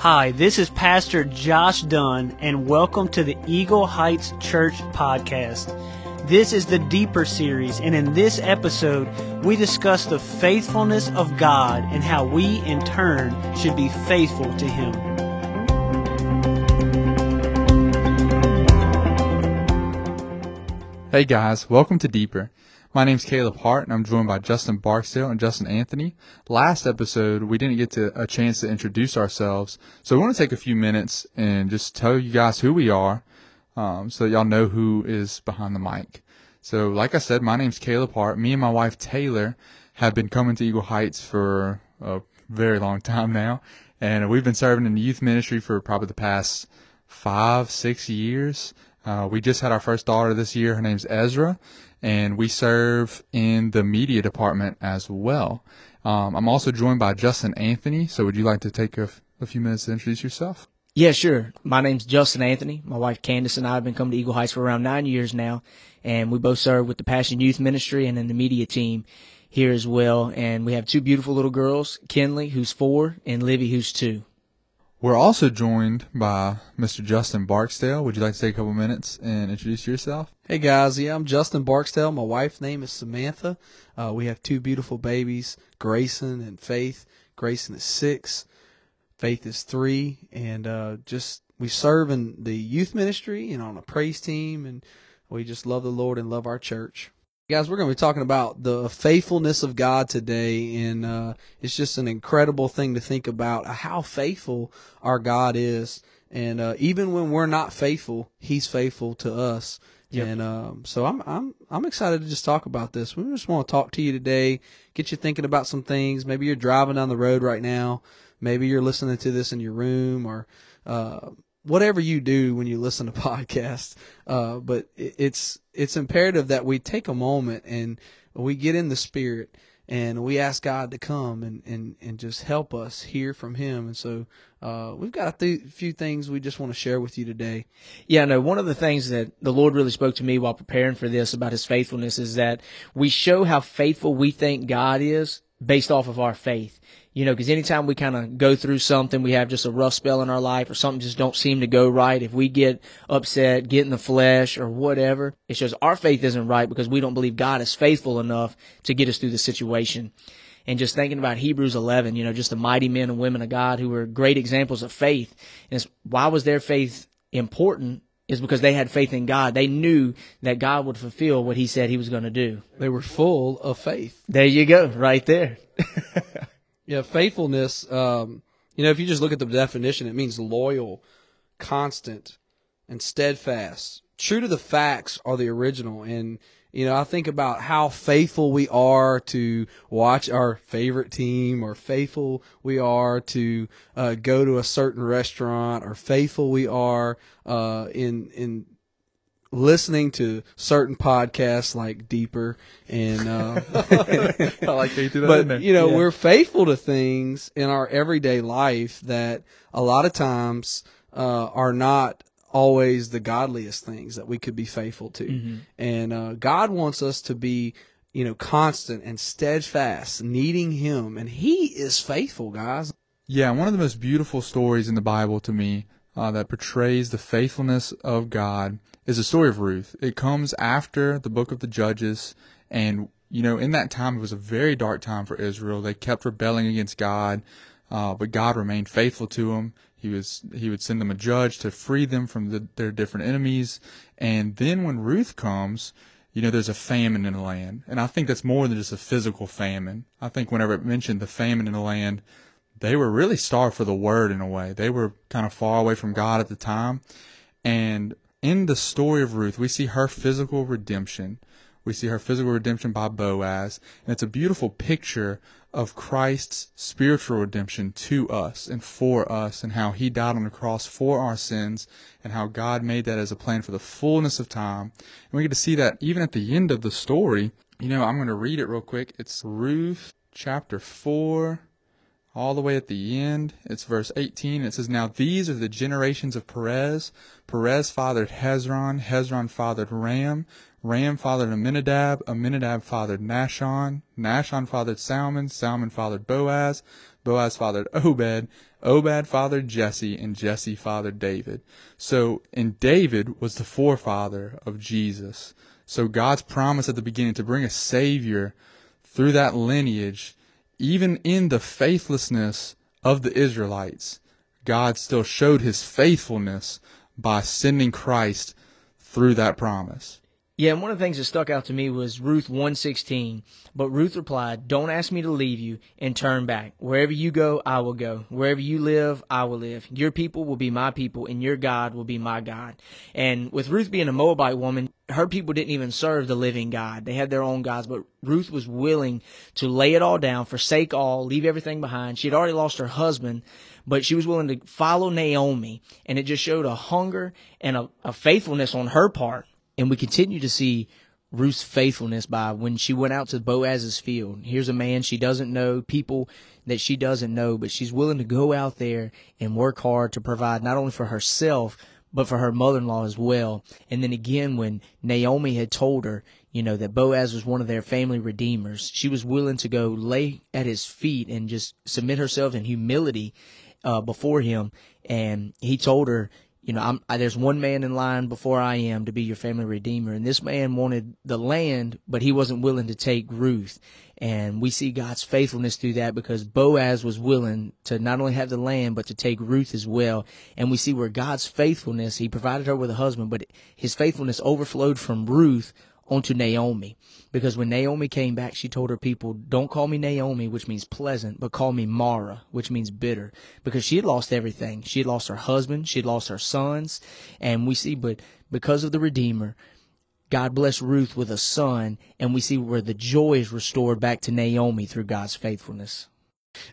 Hi, this is Pastor Josh Dunn, and welcome to the Eagle Heights Church podcast. This is the Deeper series, and in this episode, we discuss the faithfulness of God and how we, in turn, should be faithful to Him. Hey guys, welcome to Deeper. My name's Caleb Hart, and I'm joined by Justin Barksdale and Justin Anthony. Last episode, we didn't get to a chance to introduce ourselves, so we want to take a few minutes and just tell you guys who we are, um, so that y'all know who is behind the mic. So, like I said, my name's Caleb Hart. Me and my wife Taylor have been coming to Eagle Heights for a very long time now, and we've been serving in the youth ministry for probably the past five, six years. Uh, we just had our first daughter this year. Her name's Ezra, and we serve in the media department as well. Um, I'm also joined by Justin Anthony. So, would you like to take a, few minutes to introduce yourself? Yeah, sure. My name's Justin Anthony. My wife Candace and I have been coming to Eagle Heights for around nine years now, and we both serve with the Passion Youth Ministry and in the media team here as well. And we have two beautiful little girls, Kinley, who's four, and Livy, who's two. We're also joined by Mr. Justin Barksdale. Would you like to take a couple minutes and introduce yourself? Hey guys, yeah, I'm Justin Barksdale. My wife's name is Samantha. Uh, we have two beautiful babies, Grayson and Faith. Grayson is six, Faith is three, and uh, just we serve in the youth ministry and on a praise team, and we just love the Lord and love our church. Guys, we're going to be talking about the faithfulness of God today, and uh, it's just an incredible thing to think about how faithful our God is. And uh, even when we're not faithful, He's faithful to us. Yep. And um, so I'm I'm I'm excited to just talk about this. We just want to talk to you today, get you thinking about some things. Maybe you're driving down the road right now. Maybe you're listening to this in your room or uh, whatever you do when you listen to podcasts. Uh, but it's it's imperative that we take a moment and we get in the spirit and we ask God to come and, and, and just help us hear from Him. And so uh, we've got a th- few things we just want to share with you today. Yeah, no, one of the things that the Lord really spoke to me while preparing for this about His faithfulness is that we show how faithful we think God is based off of our faith. You know, because anytime we kind of go through something, we have just a rough spell in our life or something just don't seem to go right. If we get upset, get in the flesh or whatever, it shows our faith isn't right because we don't believe God is faithful enough to get us through the situation. And just thinking about Hebrews 11, you know, just the mighty men and women of God who were great examples of faith. And why was their faith important? Is because they had faith in God. They knew that God would fulfill what He said He was going to do. They were full of faith. There you go, right there. Yeah, faithfulness. Um, you know, if you just look at the definition, it means loyal, constant, and steadfast. True to the facts are the original. And, you know, I think about how faithful we are to watch our favorite team, or faithful we are to uh, go to a certain restaurant, or faithful we are uh, in in listening to certain podcasts like Deeper and uh, I like that you do that. But you know, yeah. we're faithful to things in our everyday life that a lot of times uh, are not always the godliest things that we could be faithful to. Mm-hmm. And uh, God wants us to be you know constant and steadfast, needing Him, and He is faithful, guys. Yeah, one of the most beautiful stories in the Bible to me uh, that portrays the faithfulness of God is the story of Ruth. It comes after the book of the Judges, and you know, in that time it was a very dark time for Israel. They kept rebelling against God, uh, but God remained faithful to them. He was he would send them a judge to free them from the, their different enemies, and then when Ruth comes, you know, there's a famine in the land, and I think that's more than just a physical famine. I think whenever it mentioned the famine in the land, they were really starved for the word in a way. They were kind of far away from God at the time, and in the story of Ruth, we see her physical redemption. We see her physical redemption by Boaz, and it's a beautiful picture of Christ's spiritual redemption to us and for us, and how He died on the cross for our sins, and how God made that as a plan for the fullness of time. And we get to see that even at the end of the story. You know, I'm going to read it real quick. It's Ruth chapter 4. All the way at the end. It's verse 18. It says, Now these are the generations of Perez. Perez fathered Hezron. Hezron fathered Ram. Ram fathered Amminadab. Amminadab fathered Nahshon. Nahshon fathered Salmon. Salmon fathered Boaz. Boaz fathered Obed. Obed fathered Jesse. And Jesse fathered David. So, and David was the forefather of Jesus. So God's promise at the beginning to bring a Savior through that lineage even in the faithlessness of the Israelites, God still showed his faithfulness by sending Christ through that promise. Yeah, and one of the things that stuck out to me was Ruth 116. But Ruth replied, Don't ask me to leave you and turn back. Wherever you go, I will go. Wherever you live, I will live. Your people will be my people, and your God will be my God. And with Ruth being a Moabite woman, her people didn't even serve the living God. They had their own gods, but Ruth was willing to lay it all down, forsake all, leave everything behind. She had already lost her husband, but she was willing to follow Naomi. And it just showed a hunger and a, a faithfulness on her part and we continue to see Ruth's faithfulness by when she went out to Boaz's field. Here's a man she doesn't know, people that she doesn't know, but she's willing to go out there and work hard to provide not only for herself, but for her mother-in-law as well. And then again, when Naomi had told her, you know, that Boaz was one of their family redeemers, she was willing to go lay at his feet and just submit herself in humility uh, before him. And he told her, you know, I, there's one man in line before I am to be your family redeemer. And this man wanted the land, but he wasn't willing to take Ruth. And we see God's faithfulness through that because Boaz was willing to not only have the land, but to take Ruth as well. And we see where God's faithfulness, he provided her with a husband, but his faithfulness overflowed from Ruth onto Naomi. Because when Naomi came back, she told her people, don't call me Naomi, which means pleasant, but call me Mara, which means bitter. Because she had lost everything. She had lost her husband. She had lost her sons. And we see, but because of the Redeemer, God blessed Ruth with a son, and we see where the joy is restored back to Naomi through God's faithfulness.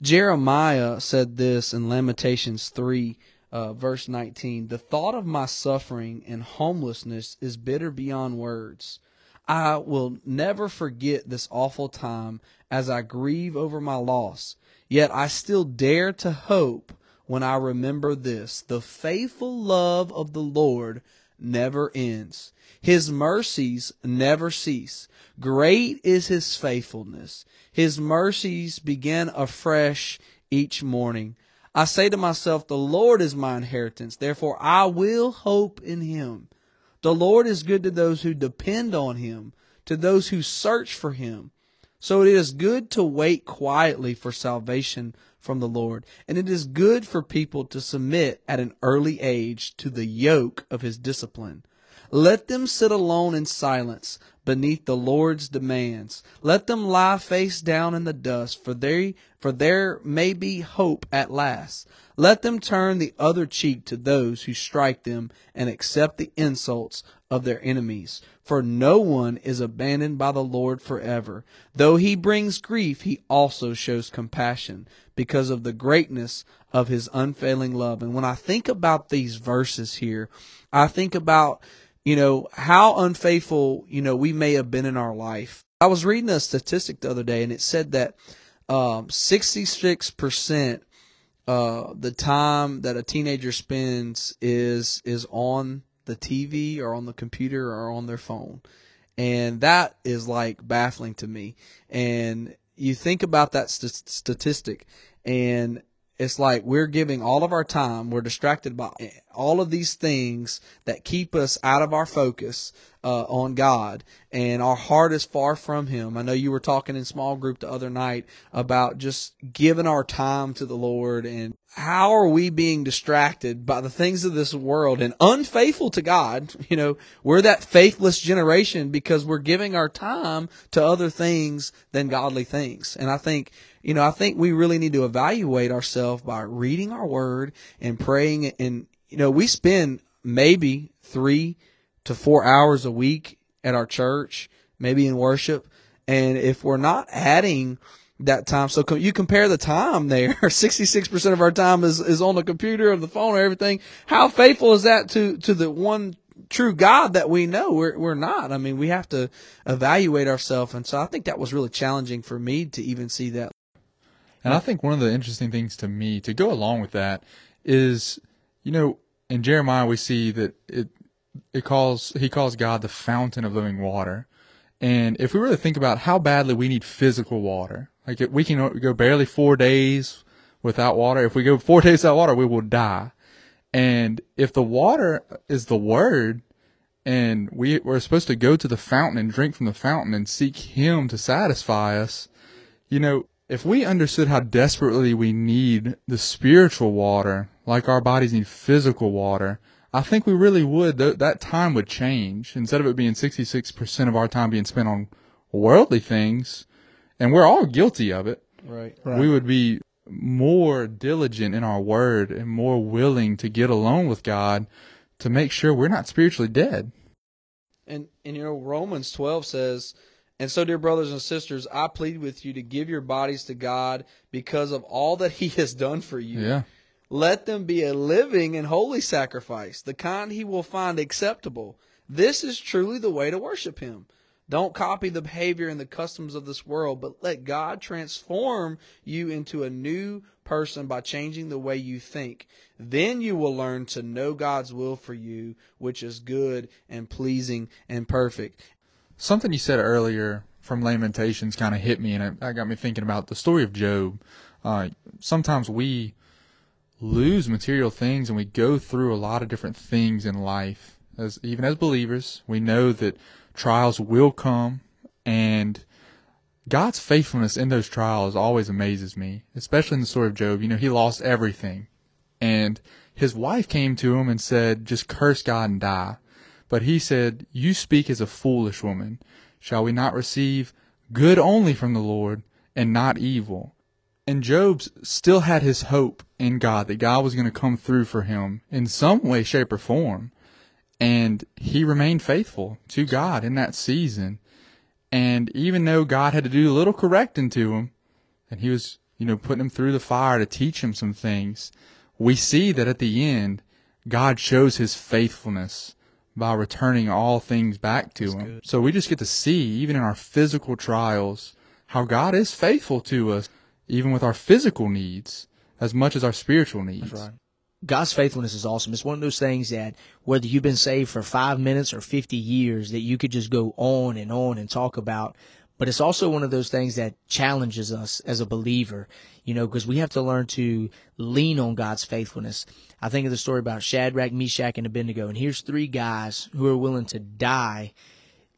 Jeremiah said this in Lamentations 3, uh, verse 19 The thought of my suffering and homelessness is bitter beyond words. I will never forget this awful time as I grieve over my loss. Yet I still dare to hope when I remember this. The faithful love of the Lord never ends. His mercies never cease. Great is his faithfulness. His mercies begin afresh each morning. I say to myself, the Lord is my inheritance. Therefore I will hope in him. The Lord is good to those who depend on him, to those who search for him. So it is good to wait quietly for salvation from the Lord, and it is good for people to submit at an early age to the yoke of his discipline. Let them sit alone in silence beneath the Lord's demands. Let them lie face down in the dust, for they for there may be hope at last. Let them turn the other cheek to those who strike them and accept the insults of their enemies. For no one is abandoned by the Lord forever. Though he brings grief, he also shows compassion because of the greatness of his unfailing love. And when I think about these verses here, I think about, you know, how unfaithful, you know, we may have been in our life. I was reading a statistic the other day and it said that um, 66% uh, the time that a teenager spends is is on the TV or on the computer or on their phone. And that is like baffling to me. And you think about that st- statistic and it's like we're giving all of our time, we're distracted by all of these things that keep us out of our focus uh, on God, and our heart is far from Him. I know you were talking in small group the other night about just giving our time to the Lord, and how are we being distracted by the things of this world and unfaithful to God? You know, we're that faithless generation because we're giving our time to other things than godly things, and I think you know, I think we really need to evaluate ourselves by reading our word and praying. And, you know, we spend maybe three to four hours a week at our church, maybe in worship. And if we're not adding that time, so you compare the time there, 66% of our time is, is on the computer or the phone or everything. How faithful is that to, to the one true God that we know. We're, we're not. I mean, we have to evaluate ourselves. And so I think that was really challenging for me to even see that And I think one of the interesting things to me to go along with that is, you know, in Jeremiah we see that it it calls he calls God the fountain of living water. And if we really think about how badly we need physical water, like we can go barely four days without water. If we go four days without water, we will die. And if the water is the word, and we, we're supposed to go to the fountain and drink from the fountain and seek Him to satisfy us, you know, if we understood how desperately we need the spiritual water, like our bodies need physical water, I think we really would. Th- that time would change. Instead of it being 66% of our time being spent on worldly things, and we're all guilty of it, Right. Right. we would be more diligent in our word and more willing to get alone with God to make sure we're not spiritually dead. And and you know Romans 12 says, "And so dear brothers and sisters, I plead with you to give your bodies to God because of all that he has done for you. Yeah. Let them be a living and holy sacrifice, the kind he will find acceptable. This is truly the way to worship him. Don't copy the behavior and the customs of this world, but let God transform you into a new person by changing the way you think. Then you will learn to know God's will for you, which is good and pleasing and perfect. Something you said earlier from Lamentations kind of hit me, and it, that got me thinking about the story of Job. Uh, sometimes we lose material things, and we go through a lot of different things in life. As even as believers, we know that trials will come, and God's faithfulness in those trials always amazes me, especially in the story of Job. You know, he lost everything, and his wife came to him and said, "Just curse God and die." But he said, You speak as a foolish woman. Shall we not receive good only from the Lord and not evil? And Job still had his hope in God that God was going to come through for him in some way, shape, or form. And he remained faithful to God in that season. And even though God had to do a little correcting to him, and he was, you know, putting him through the fire to teach him some things, we see that at the end, God shows his faithfulness by returning all things back to him. So we just get to see, even in our physical trials, how God is faithful to us, even with our physical needs, as much as our spiritual needs. God's faithfulness is awesome. It's one of those things that whether you've been saved for five minutes or 50 years, that you could just go on and on and talk about. But it's also one of those things that challenges us as a believer, you know, because we have to learn to lean on God's faithfulness. I think of the story about Shadrach, Meshach, and Abednego. And here's three guys who are willing to die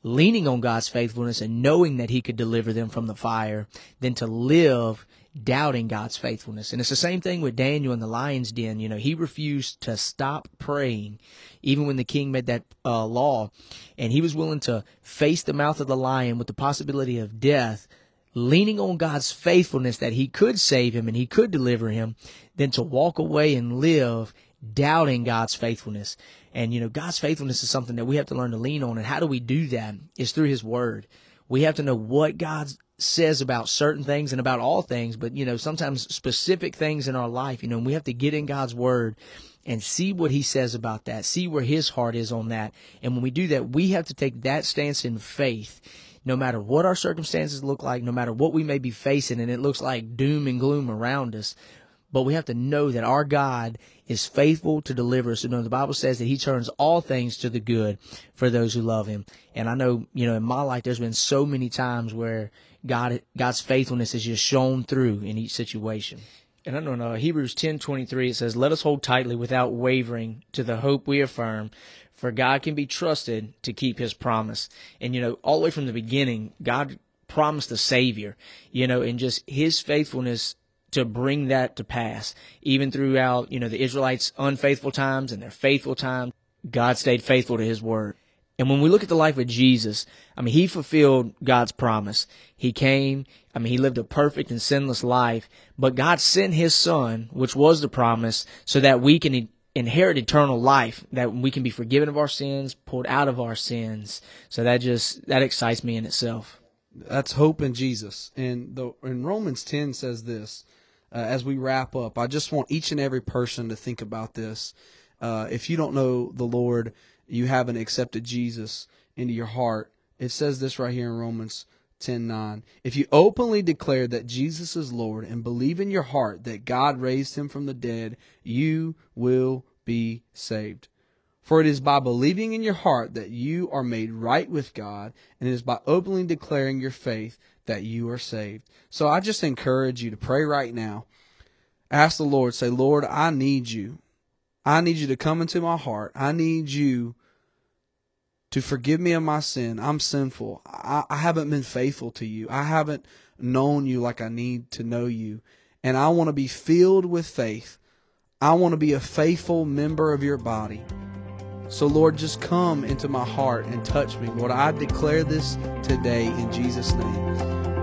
leaning on God's faithfulness and knowing that he could deliver them from the fire than to live doubting God's faithfulness. And it's the same thing with Daniel in the lion's den. You know, he refused to stop praying even when the king made that uh, law and he was willing to face the mouth of the lion with the possibility of death leaning on God's faithfulness that he could save him and he could deliver him than to walk away and live doubting God's faithfulness. And, you know, God's faithfulness is something that we have to learn to lean on. And how do we do that? Is through his word. We have to know what God says about certain things and about all things, but, you know, sometimes specific things in our life, you know, we have to get in God's word and see what he says about that, see where his heart is on that. And when we do that, we have to take that stance in faith no matter what our circumstances look like, no matter what we may be facing, and it looks like doom and gloom around us. But we have to know that our God is faithful to deliver us. You know, the Bible says that He turns all things to the good for those who love Him. And I know, you know, in my life, there's been so many times where God, God's faithfulness is just shown through in each situation. And I know in uh, Hebrews 10:23 it says, "Let us hold tightly without wavering to the hope we affirm, for God can be trusted to keep his promise. And, you know, all the way from the beginning, God promised a savior, you know, and just his faithfulness to bring that to pass. Even throughout, you know, the Israelites' unfaithful times and their faithful times, God stayed faithful to his word. And when we look at the life of Jesus, I mean, he fulfilled God's promise. He came, I mean, he lived a perfect and sinless life, but God sent his son, which was the promise, so that we can inherit eternal life, that we can be forgiven of our sins, pulled out of our sins. So that just, that excites me in itself. That's hope in Jesus. And the in Romans 10 says this. Uh, as we wrap up, I just want each and every person to think about this. Uh, if you don't know the Lord, you haven't accepted Jesus into your heart. It says this right here in Romans 10:9. If you openly declare that Jesus is Lord and believe in your heart that God raised him from the dead, you will be saved. For it is by believing in your heart that you are made right with God, and it is by openly declaring your faith that you are saved. So I just encourage you to pray right now. Ask the Lord, say, Lord, I need you. I need you to come into my heart. I need you to forgive me of my sin. I'm sinful. I, I haven't been faithful to you. I haven't known you like I need to know you. And I want to be filled with faith. I want to be a faithful member of your body. So, Lord, just come into my heart and touch me. Lord, I declare this today in Jesus' name.